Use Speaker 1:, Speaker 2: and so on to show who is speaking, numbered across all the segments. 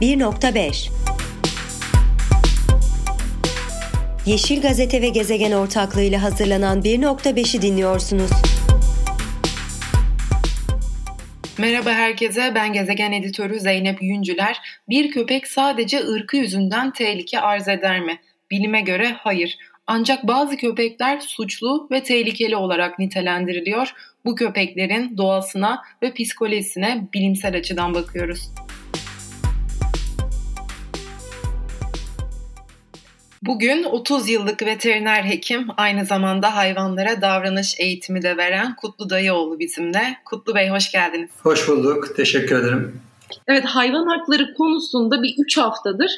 Speaker 1: 1.5 Yeşil Gazete ve Gezegen ortaklığıyla hazırlanan 1.5'i dinliyorsunuz.
Speaker 2: Merhaba herkese, ben Gezegen Editörü Zeynep Yüncüler. Bir köpek sadece ırkı yüzünden tehlike arz eder mi? Bilime göre hayır. Ancak bazı köpekler suçlu ve tehlikeli olarak nitelendiriliyor. Bu köpeklerin doğasına ve psikolojisine bilimsel açıdan bakıyoruz. Bugün 30 yıllık veteriner hekim, aynı zamanda hayvanlara davranış eğitimi de veren Kutlu Dayıoğlu bizimle. Kutlu Bey hoş geldiniz.
Speaker 3: Hoş bulduk, teşekkür ederim.
Speaker 2: Evet, hayvan hakları konusunda bir 3 haftadır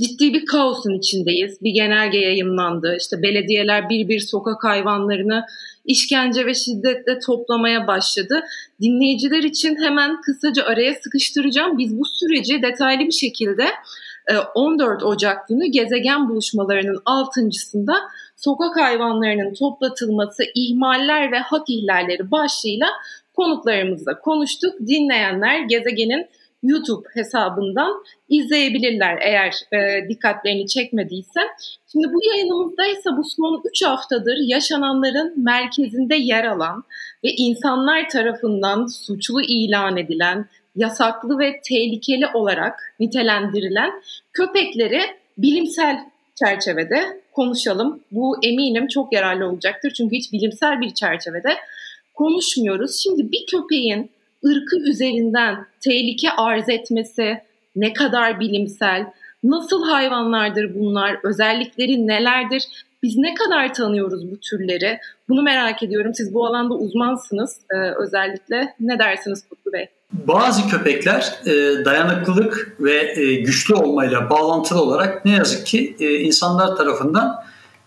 Speaker 2: ciddi bir kaosun içindeyiz. Bir genelge yayımlandı. İşte belediyeler bir bir sokak hayvanlarını işkence ve şiddetle toplamaya başladı. Dinleyiciler için hemen kısaca araya sıkıştıracağım. Biz bu süreci detaylı bir şekilde 14 e, Ocak günü gezegen buluşmalarının altıncısında sokak hayvanlarının toplatılması, ihmaller ve hak ihlalleri başlığıyla konuklarımızla konuştuk. Dinleyenler gezegenin YouTube hesabından izleyebilirler eğer e, dikkatlerini çekmediyse. Şimdi bu yayınımızda ise bu son 3 haftadır yaşananların merkezinde yer alan ve insanlar tarafından suçlu ilan edilen, yasaklı ve tehlikeli olarak nitelendirilen köpekleri bilimsel çerçevede konuşalım. Bu eminim çok yararlı olacaktır çünkü hiç bilimsel bir çerçevede konuşmuyoruz. Şimdi bir köpeğin ırkı üzerinden tehlike arz etmesi ne kadar bilimsel, nasıl hayvanlardır bunlar, özellikleri nelerdir, biz ne kadar tanıyoruz bu türleri? Bunu merak ediyorum. Siz bu alanda uzmansınız ee, özellikle. Ne dersiniz Kutlu Bey?
Speaker 3: Bazı köpekler e, dayanıklılık ve e, güçlü olmayla bağlantılı olarak ne yazık ki e, insanlar tarafından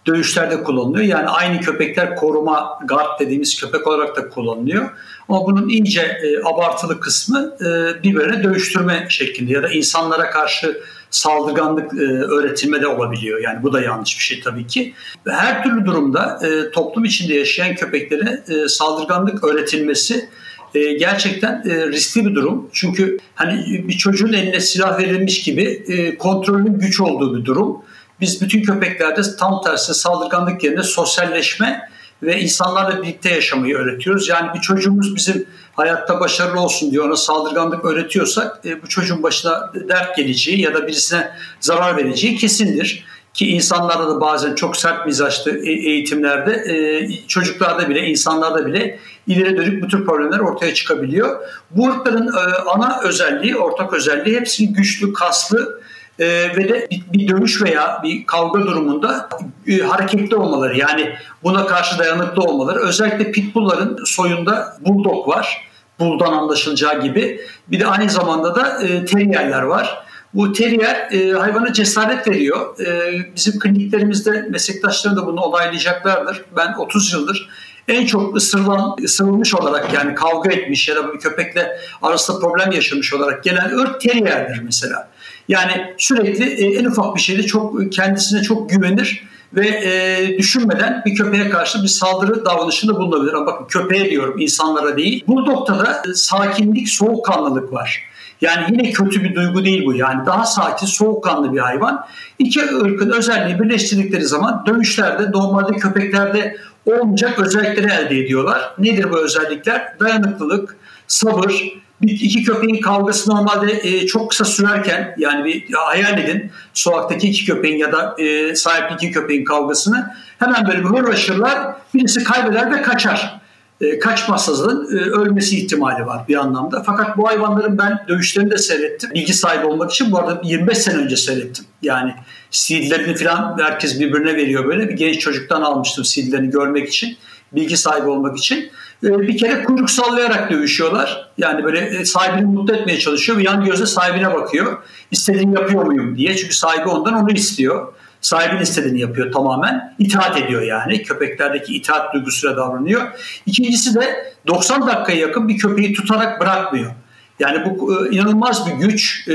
Speaker 3: dövüşlerde kullanılıyor. Yani aynı köpekler koruma, guard dediğimiz köpek olarak da kullanılıyor. Ama bunun ince e, abartılı kısmı e, birbirine dövüştürme şeklinde ya da insanlara karşı saldırganlık e, öğretilme de olabiliyor. Yani bu da yanlış bir şey tabii ki. Ve her türlü durumda e, toplum içinde yaşayan köpeklere e, saldırganlık öğretilmesi e, gerçekten e, riskli bir durum. Çünkü hani bir çocuğun eline silah verilmiş gibi e, kontrolün güç olduğu bir durum. Biz bütün köpeklerde tam tersi saldırganlık yerine sosyalleşme ve insanlarla birlikte yaşamayı öğretiyoruz. Yani bir çocuğumuz bizim hayatta başarılı olsun diye ona saldırganlık öğretiyorsak e, bu çocuğun başına dert geleceği ya da birisine zarar vereceği kesindir. Ki insanlarda da bazen çok sert mizaçlı e, eğitimlerde e, çocuklarda bile insanlarda bile ileri dönük bu tür problemler ortaya çıkabiliyor. Bu ırkların e, ana özelliği, ortak özelliği hepsinin güçlü, kaslı e, ve de bir, dövüş veya bir kavga durumunda e, hareketli olmaları yani buna karşı dayanıklı olmaları. Özellikle pitbullların soyunda bulldog var. Bull'dan anlaşılacağı gibi. Bir de aynı zamanda da e, terrierler var. Bu terrier e, hayvana cesaret veriyor. E, bizim kliniklerimizde meslektaşlarım da bunu olaylayacaklardır. Ben 30 yıldır en çok ısırılan, ısırılmış olarak yani kavga etmiş ya da bir köpekle arasında problem yaşamış olarak gelen ırk terrierdir mesela. Yani sürekli e, en ufak bir şeyde çok kendisine çok güvenir ve e, düşünmeden bir köpeğe karşı bir saldırı davranışında bulunabilir. Ama bakın köpeğe diyorum insanlara değil. Bulldog'da da e, sakinlik, soğukkanlılık var. Yani yine kötü bir duygu değil bu. Yani daha sakin, soğukkanlı bir hayvan. İki ırkın özelliği birleştirdikleri zaman dövüşlerde normalde köpeklerde olmayacak özellikleri elde ediyorlar. Nedir bu özellikler? Dayanıklılık, sabır, iki köpeğin kavgası normalde e, çok kısa sürerken yani bir hayal edin sokaktaki iki köpeğin ya da e, sahipli iki köpeğin kavgasını hemen böyle bir uğraşırlar birisi kaybeder ve kaçar. E, kaçmazsa e, ölmesi ihtimali var bir anlamda. Fakat bu hayvanların ben dövüşlerini de seyrettim. Bilgi sahibi olmak için bu arada 25 sene önce seyrettim. Yani CD'lerini falan herkes birbirine veriyor böyle. Bir genç çocuktan almıştım CD'lerini görmek için. Bilgi sahibi olmak için. E, bir kere kuyruk sallayarak dövüşüyorlar. Yani böyle e, sahibini mutlu etmeye çalışıyor ve yan gözle sahibine bakıyor. İstediğini yapıyor muyum diye. Çünkü sahibi ondan onu istiyor. Sahibin istediğini yapıyor tamamen. İtaat ediyor yani. Köpeklerdeki itaat duygusuyla davranıyor. İkincisi de 90 dakikaya yakın bir köpeği tutarak bırakmıyor. Yani bu e, inanılmaz bir güç.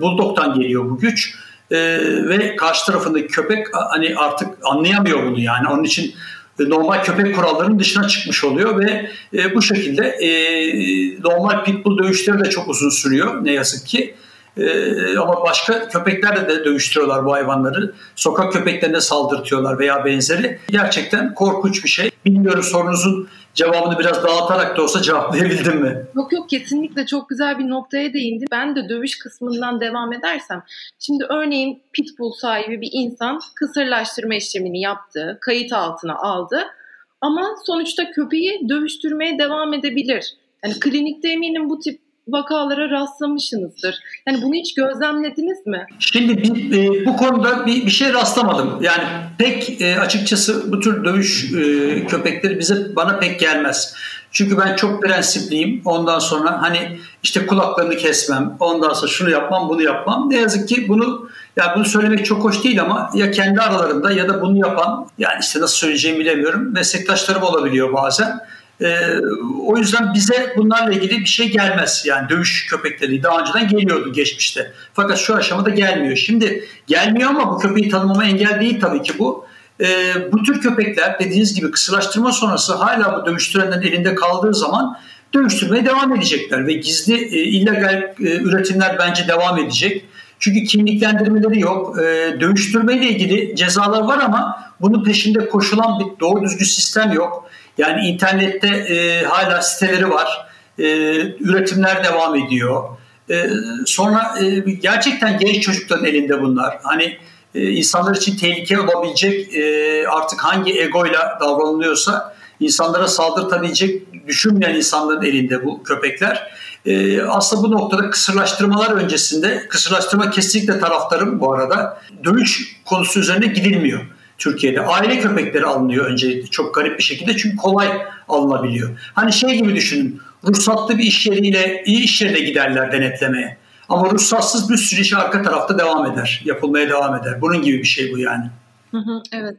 Speaker 3: Bulldog'dan geliyor bu güç. Ve karşı tarafındaki köpek hani artık anlayamıyor bunu yani. Onun için normal köpek kurallarının dışına çıkmış oluyor ve e, bu şekilde e, normal pitbull dövüşleri de çok uzun sürüyor ne yazık ki. Ee, ama başka köpeklerle de dövüştürüyorlar bu hayvanları. Sokak köpeklerine saldırtıyorlar veya benzeri. Gerçekten korkunç bir şey. Bilmiyorum sorunuzun cevabını biraz dağıtarak da olsa cevaplayabildim mi?
Speaker 2: Yok yok kesinlikle çok güzel bir noktaya değindi. Ben de dövüş kısmından devam edersem. Şimdi örneğin pitbull sahibi bir insan kısırlaştırma işlemini yaptı, kayıt altına aldı. Ama sonuçta köpeği dövüştürmeye devam edebilir. Yani klinikte eminim bu tip vakalara rastlamışsınızdır. Yani bunu hiç gözlemlediniz mi?
Speaker 3: Şimdi bir, e, bu konuda bir, bir şey rastlamadım. Yani pek e, açıkçası bu tür dövüş e, köpekleri bize bana pek gelmez. Çünkü ben çok prensipliyim. Ondan sonra hani işte kulaklarını kesmem. Ondan sonra şunu yapmam, bunu yapmam. Ne yazık ki bunu ya bunu söylemek çok hoş değil ama ya kendi aralarında ya da bunu yapan yani işte nasıl söyleyeceğimi bilemiyorum. Meslektaşlarım olabiliyor bazen. Ee, o yüzden bize bunlarla ilgili bir şey gelmez. Yani dövüş köpekleri daha önceden geliyordu geçmişte. Fakat şu aşamada gelmiyor. Şimdi gelmiyor ama bu köpeği tanımama engel değil tabii ki bu. Ee, bu tür köpekler dediğiniz gibi kısırlaştırma sonrası hala bu dövüştürenlerin elinde kaldığı zaman dövüştürmeye devam edecekler ve gizli e, illegal e, üretimler bence devam edecek. Çünkü kimliklendirmeleri yok. E, dövüştürmeyle ilgili cezalar var ama bunun peşinde koşulan bir doğru düzgün sistem yok. Yani internette e, hala siteleri var. E, üretimler devam ediyor. E, sonra e, gerçekten genç çocukların elinde bunlar. Hani e, insanlar için tehlike olabilecek e, artık hangi egoyla davranılıyorsa insanlara saldırtabilecek düşünmeyen insanların elinde bu köpekler. E, aslında bu noktada kısırlaştırmalar öncesinde, kısırlaştırma kesinlikle taraftarım bu arada. Dövüş konusu üzerine gidilmiyor. Türkiye'de. Aile köpekleri alınıyor öncelikle çok garip bir şekilde çünkü kolay alınabiliyor. Hani şey gibi düşünün ruhsatlı bir iş yeriyle iyi iş yerine giderler denetlemeye. Ama ruhsatsız bir sürü iş arka tarafta devam eder, yapılmaya devam eder. Bunun gibi bir şey bu yani.
Speaker 2: Evet.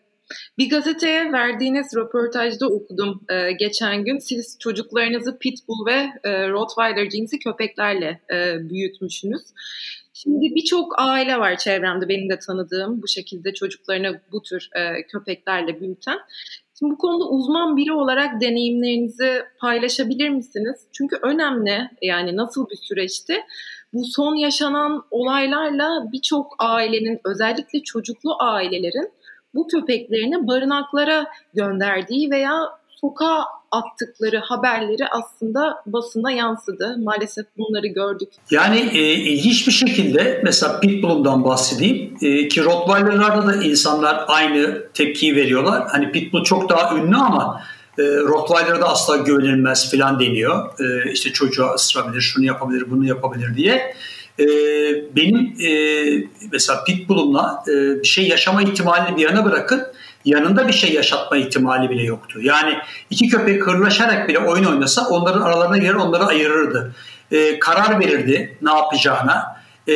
Speaker 2: Bir gazeteye verdiğiniz röportajda okudum e, geçen gün. Siz çocuklarınızı Pitbull ve e, Rottweiler cinsi köpeklerle e, büyütmüşsünüz. Şimdi birçok aile var çevremde benim de tanıdığım bu şekilde çocuklarını bu tür e, köpeklerle büyüten. Şimdi bu konuda uzman biri olarak deneyimlerinizi paylaşabilir misiniz? Çünkü önemli yani nasıl bir süreçti? Bu son yaşanan olaylarla birçok ailenin özellikle çocuklu ailelerin bu köpeklerini barınaklara gönderdiği veya sokağa attıkları haberleri aslında basına yansıdı. Maalesef bunları gördük.
Speaker 3: Yani e, ilginç bir şekilde mesela Pitbull'dan bahsedeyim e, ki Rottweiler'larda da insanlar aynı tepkiyi veriyorlar. Hani Pitbull çok daha ünlü ama e, Rottweiler'da asla güvenilmez filan deniyor. E, işte çocuğa ısırabilir, şunu yapabilir, bunu yapabilir diye. E, benim e, mesela Pitbull'umla e, bir şey yaşama ihtimalini bir yana bırakın yanında bir şey yaşatma ihtimali bile yoktu. Yani iki köpek hırlaşarak bile oyun oynasa onların aralarına girer onları ayırırdı. E, karar verirdi ne yapacağına. E,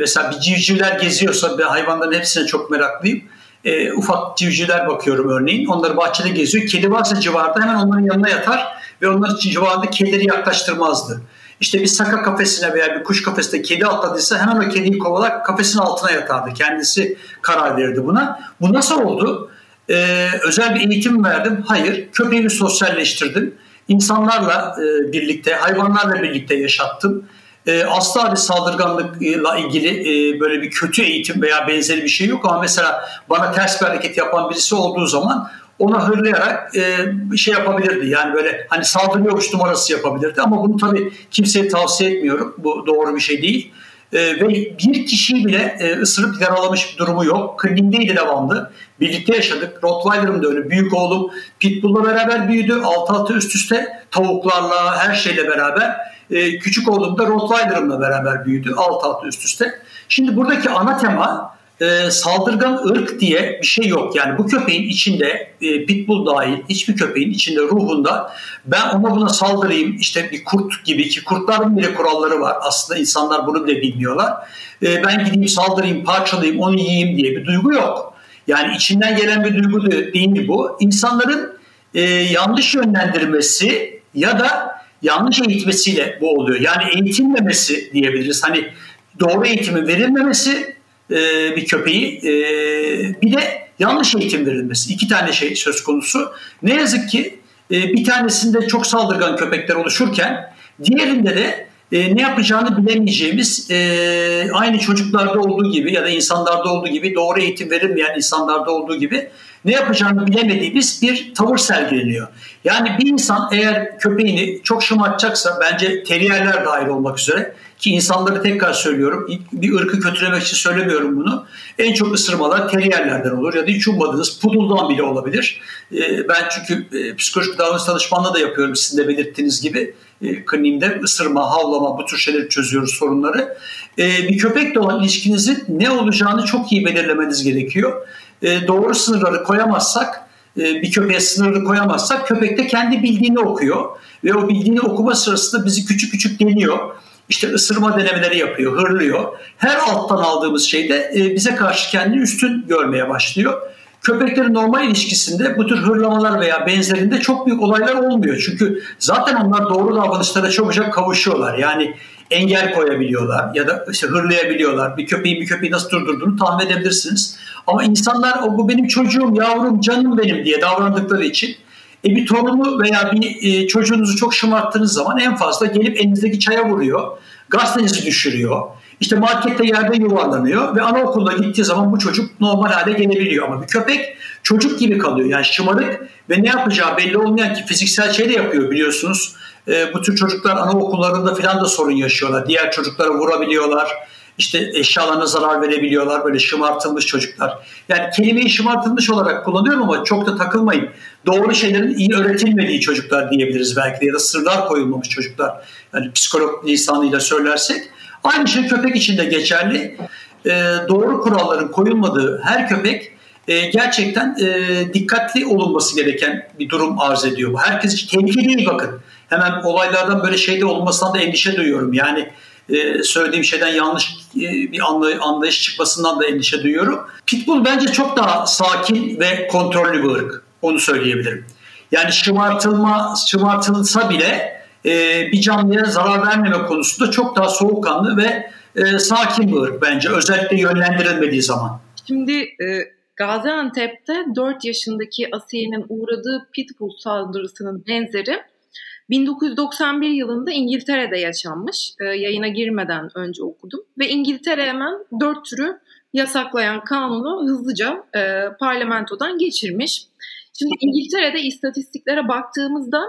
Speaker 3: mesela bir civcivler geziyorsa ben hayvanların hepsine çok meraklıyım. E, ufak civcivler bakıyorum örneğin. Onları bahçede geziyor. Kedi varsa civarda hemen onların yanına yatar ve onların civarında kedileri yaklaştırmazdı. İşte bir saka kafesine veya bir kuş kafesinde kedi atladıysa hemen o kediyi kovalar kafesin altına yatardı. Kendisi karar verirdi buna. Bu nasıl oldu? Ee, özel bir eğitim verdim. Hayır. Köpeğimi sosyalleştirdim. İnsanlarla e, birlikte, hayvanlarla birlikte yaşattım. E, asla bir saldırganlıkla ilgili e, böyle bir kötü eğitim veya benzeri bir şey yok ama mesela bana ters bir hareket yapan birisi olduğu zaman ona hırlayarak e, bir şey yapabilirdi. Yani böyle hani saldırıyormuş numarası yapabilirdi ama bunu tabii kimseye tavsiye etmiyorum. Bu doğru bir şey değil. E, ve bir kişiyi bile e, ısırıp yaralamış bir durumu yok. Kliniğindeydi devamlı. Birlikte yaşadık. Rottweiler'ım da öyle. Büyük oğlum Pitbull'la beraber büyüdü. Alt alta üst üste tavuklarla her şeyle beraber. E, küçük oğlum da Rottweiler'ımla beraber büyüdü. Alt alta üst üste. Şimdi buradaki ana tema e, saldırgan ırk diye bir şey yok. Yani bu köpeğin içinde e, pitbull dahil hiçbir köpeğin içinde ruhunda ben ona buna saldırayım işte bir kurt gibi ki kurtların bile kuralları var. Aslında insanlar bunu bile bilmiyorlar. E, ben gideyim saldırayım parçalayayım onu yiyeyim diye bir duygu yok. Yani içinden gelen bir duygu değil bu. İnsanların e, yanlış yönlendirmesi ya da yanlış eğitmesiyle bu oluyor. Yani eğitilmemesi diyebiliriz. Hani doğru eğitimin verilmemesi e, bir köpeği e, bir de yanlış eğitim verilmesi. İki tane şey söz konusu. Ne yazık ki e, bir tanesinde çok saldırgan köpekler oluşurken diğerinde de ne yapacağını bilemeyeceğimiz aynı çocuklarda olduğu gibi ya da insanlarda olduğu gibi doğru eğitim verilmeyen insanlarda olduğu gibi ne yapacağını bilemediğimiz bir tavır sergileniyor. Yani bir insan eğer köpeğini çok şımartacaksa bence teriyerler dahil olmak üzere ki insanları tekrar söylüyorum bir ırkı kötülemek için söylemiyorum bunu. En çok ısırmalar teriyerlerden olur ya da hiç ummadığınız puduldan bile olabilir. Ee, ben çünkü e, psikolojik davranış danışmanlığı da yapıyorum sizin de belirttiğiniz gibi. E, kliniğimde ısırma, havlama bu tür şeyleri çözüyoruz sorunları. Ee, bir köpekle olan ilişkinizin ne olacağını çok iyi belirlemeniz gerekiyor. Ee, doğru sınırları koyamazsak e, bir köpeğe sınırı koyamazsak köpek de kendi bildiğini okuyor ve o bildiğini okuma sırasında bizi küçük küçük deniyor işte ısırma denemeleri yapıyor, hırlıyor. Her alttan aldığımız şeyde e, bize karşı kendini üstün görmeye başlıyor. Köpeklerin normal ilişkisinde bu tür hırlamalar veya benzerinde çok büyük olaylar olmuyor. Çünkü zaten onlar doğru davranışlara çabucak kavuşuyorlar. Yani engel koyabiliyorlar ya da işte hırlayabiliyorlar. Bir köpeği bir köpeği nasıl durdurduğunu tahmin edebilirsiniz. Ama insanlar o bu benim çocuğum, yavrum, canım benim diye davrandıkları için e bir torunu veya bir e, çocuğunuzu çok şımarttığınız zaman en fazla gelip elinizdeki çaya vuruyor. Gazetenizi düşürüyor. İşte markette yerde yuvarlanıyor ve anaokuluna gittiği zaman bu çocuk normal hale gelebiliyor. Ama bir köpek çocuk gibi kalıyor. Yani şımarık ve ne yapacağı belli olmayan ki fiziksel şey de yapıyor biliyorsunuz. E, bu tür çocuklar anaokullarında falan da sorun yaşıyorlar. Diğer çocuklara vurabiliyorlar işte eşyalarına zarar verebiliyorlar böyle şımartılmış çocuklar. Yani kelimeyi şımartılmış olarak kullanıyorum ama çok da takılmayın. Doğru şeylerin iyi öğretilmediği çocuklar diyebiliriz belki de ya da sırlar koyulmamış çocuklar. Yani psikolog lisanıyla söylersek. Aynı şey köpek için de geçerli. E, doğru kuralların koyulmadığı her köpek e, gerçekten e, dikkatli olunması gereken bir durum arz ediyor. Herkes için tehlikeli değil bakın. Hemen olaylardan böyle şeyde olmasından da endişe duyuyorum. Yani e, söylediğim şeyden yanlış e, bir anlayış çıkmasından da endişe duyuyorum. Pitbull bence çok daha sakin ve kontrollü bir ırk. Onu söyleyebilirim. Yani şımartılma, şımartılsa bile e, bir canlıya zarar vermeme konusunda çok daha soğukkanlı ve sakin bir ırk bence. Özellikle yönlendirilmediği zaman.
Speaker 2: Şimdi Gaziantep'te 4 yaşındaki Asiye'nin uğradığı pitbull saldırısının benzeri 1991 yılında İngiltere'de yaşanmış. E, yayına girmeden önce okudum. Ve İngiltere hemen dört türü yasaklayan kanunu hızlıca e, parlamentodan geçirmiş. Şimdi İngiltere'de istatistiklere baktığımızda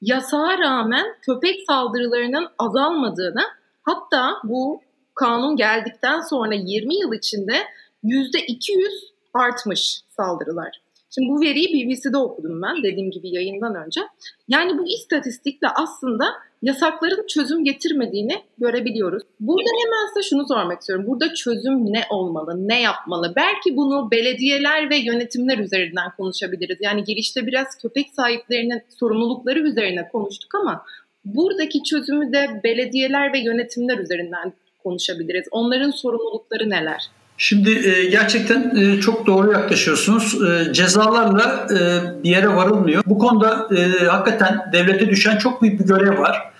Speaker 2: yasağa rağmen köpek saldırılarının azalmadığını hatta bu kanun geldikten sonra 20 yıl içinde %200 artmış saldırılar. Şimdi bu veriyi BBC'de okudum ben dediğim gibi yayından önce. Yani bu istatistikle aslında yasakların çözüm getirmediğini görebiliyoruz. Burada hemen size şunu sormak istiyorum. Burada çözüm ne olmalı, ne yapmalı? Belki bunu belediyeler ve yönetimler üzerinden konuşabiliriz. Yani girişte biraz köpek sahiplerinin sorumlulukları üzerine konuştuk ama buradaki çözümü de belediyeler ve yönetimler üzerinden konuşabiliriz. Onların sorumlulukları neler?
Speaker 3: Şimdi e, gerçekten e, çok doğru yaklaşıyorsunuz. E, cezalarla bir yere varılmıyor. Bu konuda hakikaten devlete düşen çok büyük bir görev var.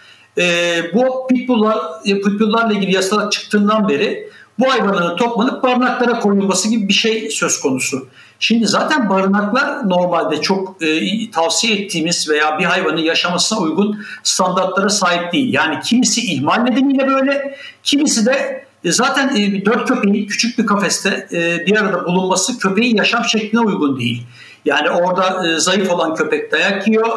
Speaker 3: Bu pitbulllar, pitbulllarla ilgili yasalar çıktığından beri bu hayvanların toplanıp barınaklara koyulması gibi bir şey söz konusu. Şimdi zaten barınaklar normalde çok e, tavsiye ettiğimiz veya bir hayvanın yaşamasına uygun standartlara sahip değil. Yani kimisi ihmal nedeniyle böyle, kimisi de e, zaten e, dört köpeğin küçük bir kafeste e, bir arada bulunması köpeğin yaşam şekline uygun değil. Yani orada zayıf olan köpek dayak yiyor,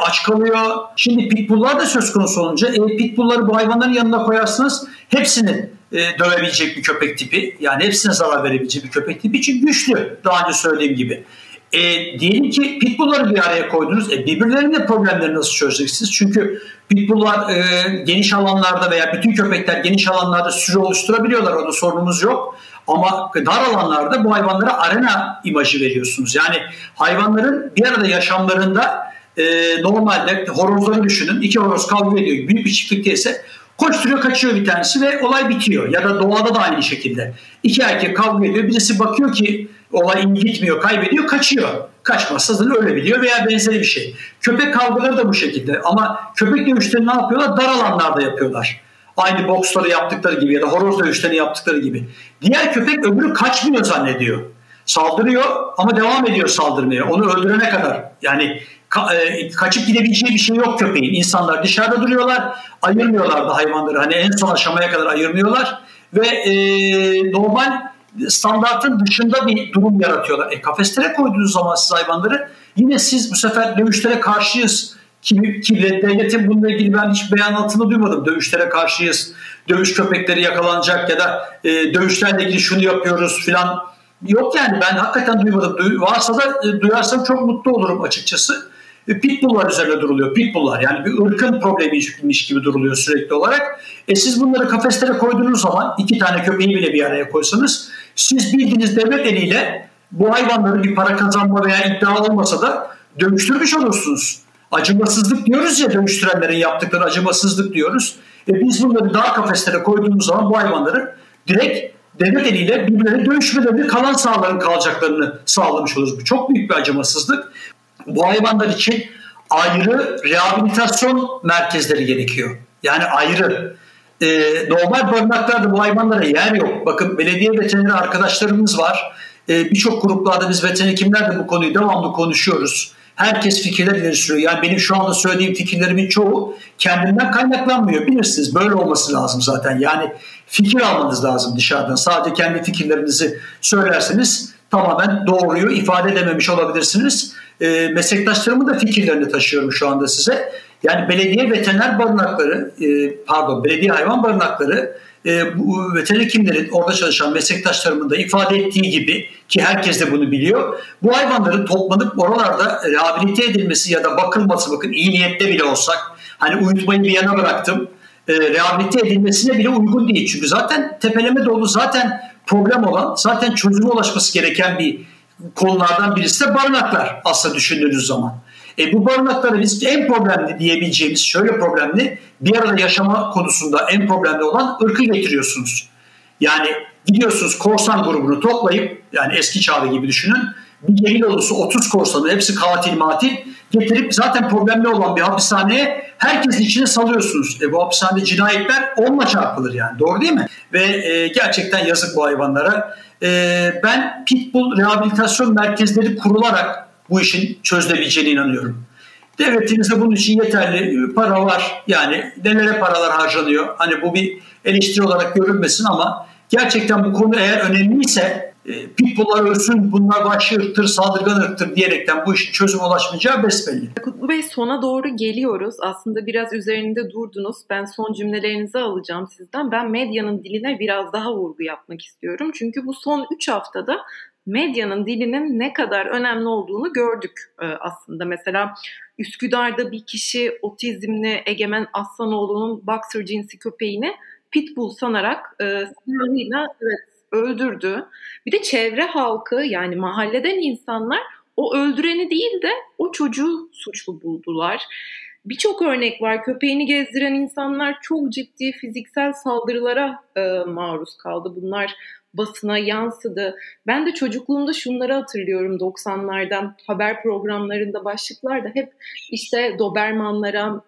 Speaker 3: aç kalıyor. Şimdi pitbulllar da söz konusu olunca pitbullları bu hayvanların yanına koyarsınız hepsini dövebilecek bir köpek tipi. Yani hepsine zarar verebilecek bir köpek tipi için güçlü. Daha önce söylediğim gibi. E, diyelim ki pitbullları bir araya koydunuz. E, birbirlerinin problemleri nasıl çözeceksiniz? Çünkü pitbulllar e, geniş alanlarda veya bütün köpekler geniş alanlarda sürü oluşturabiliyorlar. Orada sorunumuz yok. Ama dar alanlarda bu hayvanlara arena imajı veriyorsunuz. Yani hayvanların bir arada yaşamlarında e, normalde horozları düşünün. İki horoz kavga ediyor. Büyük bir çiftlikte ise koşturuyor kaçıyor bir tanesi ve olay bitiyor. Ya da doğada da aynı şekilde. İki erkek kavga ediyor. Birisi bakıyor ki olay gitmiyor, kaybediyor, kaçıyor. Kaçmazsa zaten ölebiliyor veya benzeri bir şey. Köpek kavgaları da bu şekilde ama köpek dövüşlerini ne yapıyorlar? Dar alanlarda yapıyorlar. Aynı boksları yaptıkları gibi ya da horoz dövüşlerini yaptıkları gibi. Diğer köpek öbürü kaçmıyor zannediyor. Saldırıyor ama devam ediyor saldırmaya. Onu öldürene kadar. Yani ka, e, kaçıp gidebileceği bir şey yok köpeğin. İnsanlar dışarıda duruyorlar. Ayırmıyorlar da hayvanları. Hani en son aşamaya kadar ayırmıyorlar. Ve e, normal standartın dışında bir durum yaratıyorlar. E, kafeslere koyduğunuz zaman siz hayvanları yine siz bu sefer dövüşlere karşıyız. Ki, ki devletin bununla ilgili ben hiç beyanatını duymadım. Dövüşlere karşıyız. Dövüş köpekleri yakalanacak ya da e, dövüşlerle ilgili şunu yapıyoruz filan. Yok yani ben hakikaten duymadım. Du varsa da e, duyarsam çok mutlu olurum açıkçası. E, pitbulllar üzerine duruluyor. Pitbulllar yani bir ırkın problemiymiş gibi duruluyor sürekli olarak. E siz bunları kafeslere koyduğunuz zaman iki tane köpeği bile bir araya koysanız siz bildiğiniz devlet eliyle bu hayvanları bir para kazanma veya iddia olmasa da dönüştürmüş olursunuz. Acımasızlık diyoruz ya dönüştürenlerin yaptıkları acımasızlık diyoruz. E biz bunları daha kafeslere koyduğumuz zaman bu hayvanları direkt devlet eliyle birbirlerine dönüşmelerini kalan sağların kalacaklarını sağlamış oluruz. Bu çok büyük bir acımasızlık. Bu hayvanlar için ayrı rehabilitasyon merkezleri gerekiyor. Yani ayrı. Ee, normal barınaklarda bu hayvanlara yer yok. Bakın belediye veterineri arkadaşlarımız var. Ee, Birçok gruplarda biz veteriner hekimler de bu konuyu devamlı konuşuyoruz. Herkes fikirler ileri sürüyor. Yani benim şu anda söylediğim fikirlerimin çoğu kendimden kaynaklanmıyor. Bilirsiniz böyle olması lazım zaten. Yani fikir almanız lazım dışarıdan. Sadece kendi fikirlerinizi söylerseniz tamamen doğruyu ifade edememiş olabilirsiniz. E, meslektaşlarımın da fikirlerini taşıyorum şu anda size. Yani belediye veteriner barınakları, e, pardon belediye hayvan barınakları e, bu veteriner hekimlerin orada çalışan meslektaşlarımın da ifade ettiği gibi ki herkes de bunu biliyor. Bu hayvanların toplanıp oralarda rehabilite edilmesi ya da bakılması bakın iyi niyette bile olsak hani uyutmayı bir yana bıraktım. E, rehabilite edilmesine bile uygun değil. Çünkü zaten tepeleme dolu zaten problem olan zaten çözüme ulaşması gereken bir konulardan birisi de barınaklar aslında düşündüğünüz zaman. E, bu barınaklara biz en problemli diyebileceğimiz şöyle problemli bir arada yaşama konusunda en problemli olan ırkı getiriyorsunuz. Yani gidiyorsunuz korsan grubunu toplayıp yani eski çağda gibi düşünün bir gelin olusu 30 korsanı hepsi katil matil getirip zaten problemli olan bir hapishaneye herkesin içine salıyorsunuz. E bu hapishanede cinayetler onunla çarpılır yani doğru değil mi? Ve e, gerçekten yazık bu hayvanlara. E, ben pitbull rehabilitasyon merkezleri kurularak bu işin çözülebileceğine inanıyorum. Devletimizde bunun için yeterli para var. Yani nelere paralar harcanıyor. Hani bu bir eleştiri olarak görülmesin ama gerçekten bu konu eğer önemliyse e, pitbulllar ölsün bunlar vahşi ırktır, saldırgan ırktır diyerekten bu işin çözüme ulaşmayacağı besbelli.
Speaker 2: Kutlu Bey sona doğru geliyoruz. Aslında biraz üzerinde durdunuz. Ben son cümlelerinizi alacağım sizden. Ben medyanın diline biraz daha vurgu yapmak istiyorum. Çünkü bu son 3 haftada medyanın dilinin ne kadar önemli olduğunu gördük e, aslında. Mesela Üsküdar'da bir kişi otizmli Egemen Aslanoğlu'nun boxer cinsi köpeğini pitbull sanarak e, silahıyla evet, öldürdü. Bir de çevre halkı yani mahalleden insanlar o öldüreni değil de o çocuğu suçlu buldular. Birçok örnek var. Köpeğini gezdiren insanlar çok ciddi fiziksel saldırılara e, maruz kaldı. Bunlar basına yansıdı. Ben de çocukluğumda şunları hatırlıyorum 90'lardan haber programlarında başlıklarda hep işte Dobermanlara,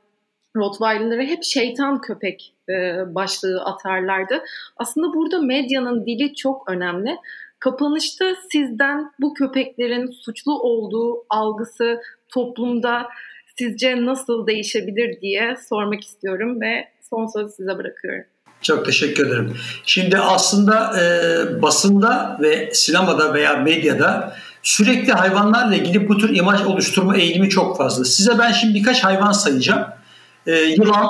Speaker 2: Rottweiler'lara hep şeytan köpek e, başlığı atarlardı. Aslında burada medyanın dili çok önemli. Kapanışta sizden bu köpeklerin suçlu olduğu algısı toplumda sizce nasıl değişebilir diye sormak istiyorum ve son sözü size bırakıyorum.
Speaker 3: Çok teşekkür ederim. Şimdi aslında e, basında ve sinemada veya medyada sürekli hayvanlarla ilgili bu tür imaj oluşturma eğilimi çok fazla. Size ben şimdi birkaç hayvan sayacağım. E, yılan,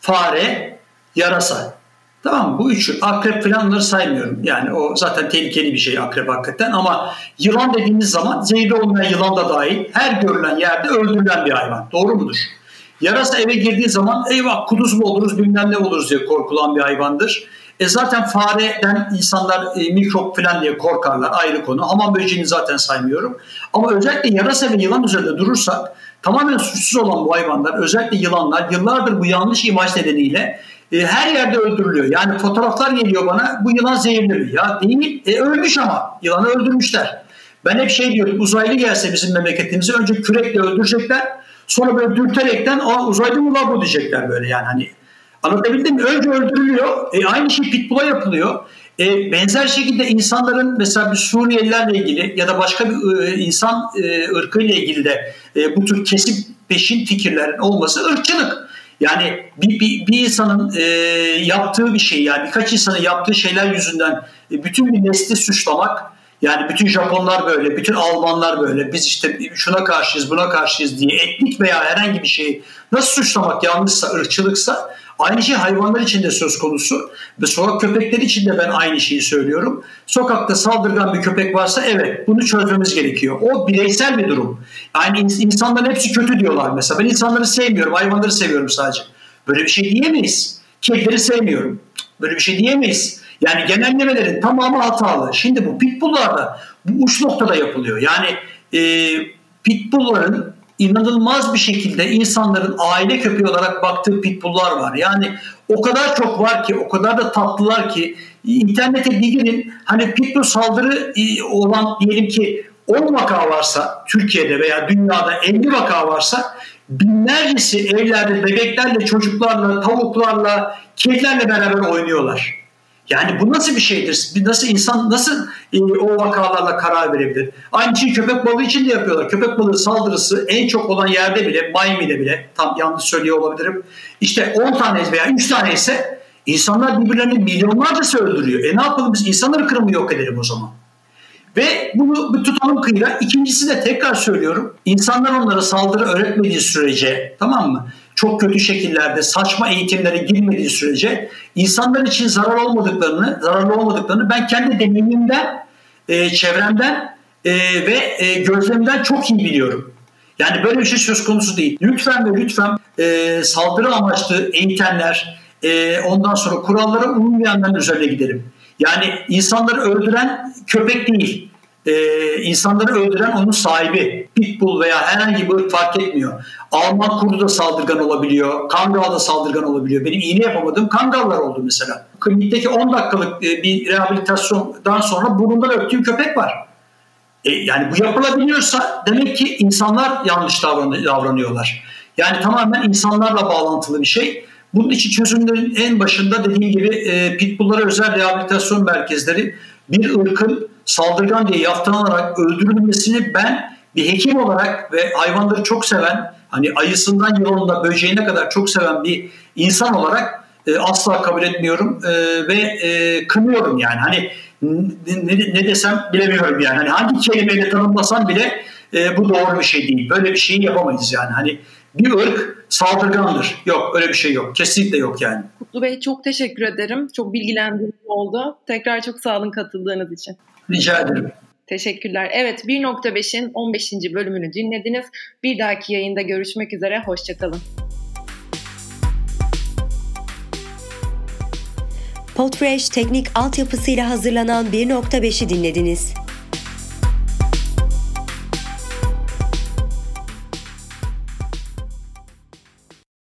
Speaker 3: fare, yarasa. Tamam? Bu üçü. Akrep falanları saymıyorum. Yani o zaten tehlikeli bir şey akrep hakikaten. Ama yılan dediğimiz zaman zehirli olmayan yılan da dahil her görülen yerde öldürülen bir hayvan. Doğru mudur? Yarasa eve girdiği zaman eyvah kuduz mu oluruz bilmem ne oluruz diye korkulan bir hayvandır. E zaten fareden insanlar e, mikrop falan diye korkarlar ayrı konu. Hamam böceğini zaten saymıyorum. Ama özellikle yarasa ve yılan üzerinde durursak tamamen suçsuz olan bu hayvanlar özellikle yılanlar yıllardır bu yanlış imaj nedeniyle e, her yerde öldürülüyor. Yani fotoğraflar geliyor bana bu yılan zehirli mi? Ya değil e, ölmüş ama yılanı öldürmüşler. Ben hep şey diyorum uzaylı gelse bizim memleketimize önce kürekle öldürecekler Sonra böyle dürterekten Aa, uzaylı mı bu diyecekler böyle yani hani. Anlatabildim mi? Önce öldürülüyor. E, aynı şey pitbull'a yapılıyor. E, benzer şekilde insanların mesela bir Suriyelilerle ilgili ya da başka bir e, insan e, ırkıyla ilgili de e, bu tür kesip peşin fikirlerin olması ırkçılık. Yani bir, bir, bir insanın e, yaptığı bir şey yani birkaç insanın yaptığı şeyler yüzünden e, bütün bir nesli suçlamak yani bütün Japonlar böyle, bütün Almanlar böyle, biz işte şuna karşıyız, buna karşıyız diye etnik veya herhangi bir şeyi nasıl suçlamak yanlışsa, ırkçılıksa aynı şey hayvanlar için de söz konusu ve sokak köpekleri için de ben aynı şeyi söylüyorum. Sokakta saldırgan bir köpek varsa evet bunu çözmemiz gerekiyor. O bireysel bir durum. Yani insanların hepsi kötü diyorlar mesela. Ben insanları sevmiyorum, hayvanları seviyorum sadece. Böyle bir şey diyemeyiz. Kedileri sevmiyorum. Böyle bir şey diyemeyiz. Yani genellemelerin tamamı hatalı. Şimdi bu pitbulllarda bu uç noktada yapılıyor. Yani e, pitbullların inanılmaz bir şekilde insanların aile köpeği olarak baktığı pitbulllar var. Yani o kadar çok var ki, o kadar da tatlılar ki internete bir girin hani pitbull saldırı e, olan diyelim ki 10 vaka varsa Türkiye'de veya dünyada 50 vaka varsa binlercesi evlerde bebeklerle, çocuklarla, tavuklarla, kedilerle beraber oynuyorlar. Yani bu nasıl bir şeydir? Nasıl insan nasıl e, o vakalarla karar verebilir? Aynı şeyi köpek balığı için de yapıyorlar. Köpek balığı saldırısı en çok olan yerde bile, Miami'de bile tam yanlış söylüyor olabilirim. İşte 10 tane veya 3 tane ise insanlar birbirlerini milyonlarca öldürüyor. E ne yapalım biz insanları kırımı yok edelim o zaman. Ve bunu bir tutalım kıyıra. İkincisi de tekrar söylüyorum. İnsanlar onlara saldırı öğretmediği sürece tamam mı? Çok kötü şekillerde saçma eğitimlere girmediği sürece insanlar için zarar olmadıklarını, zararlı olmadıklarını ben kendi deneyimimden, e, çevremden e, ve e, gözlemden çok iyi biliyorum. Yani böyle bir şey söz konusu değil. Lütfen ve lütfen e, saldırı amaçlı eğitimler, e, ondan sonra kurallara uymayanların üzerine gidelim. Yani insanları öldüren köpek değil e, insanları öldüren onun sahibi. Pitbull veya herhangi bir fark etmiyor. Alman kurdu da saldırgan olabiliyor. Kangal da saldırgan olabiliyor. Benim iğne yapamadığım kangallar oldu mesela. Klinikteki 10 dakikalık e, bir rehabilitasyondan sonra burnundan öptüğüm köpek var. E, yani bu yapılabiliyorsa demek ki insanlar yanlış davranıyorlar. Yani tamamen insanlarla bağlantılı bir şey. Bunun için çözümlerin en başında dediğim gibi e, pitbulllara özel rehabilitasyon merkezleri bir ırkın saldırgan diye yaftalanarak öldürülmesini ben bir hekim olarak ve hayvanları çok seven hani ayısından yılanına böceğine kadar çok seven bir insan olarak e, asla kabul etmiyorum e, ve e, kınıyorum yani hani ne, ne desem bilemiyorum yani hani hangi kelimeyle tanımlasam bile e, bu doğru bir şey değil böyle bir şeyi yapamayız yani hani bir ırk saldırgandır. Yok öyle bir şey yok. Kesinlikle yok yani.
Speaker 2: Kutlu Bey çok teşekkür ederim. Çok bilgilendirici oldu. Tekrar çok sağ olun katıldığınız için.
Speaker 3: Rica ederim.
Speaker 2: Teşekkürler. Evet 1.5'in 15. bölümünü dinlediniz. Bir dahaki yayında görüşmek üzere. Hoşçakalın.
Speaker 1: Podfresh teknik altyapısıyla hazırlanan 1.5'i dinlediniz.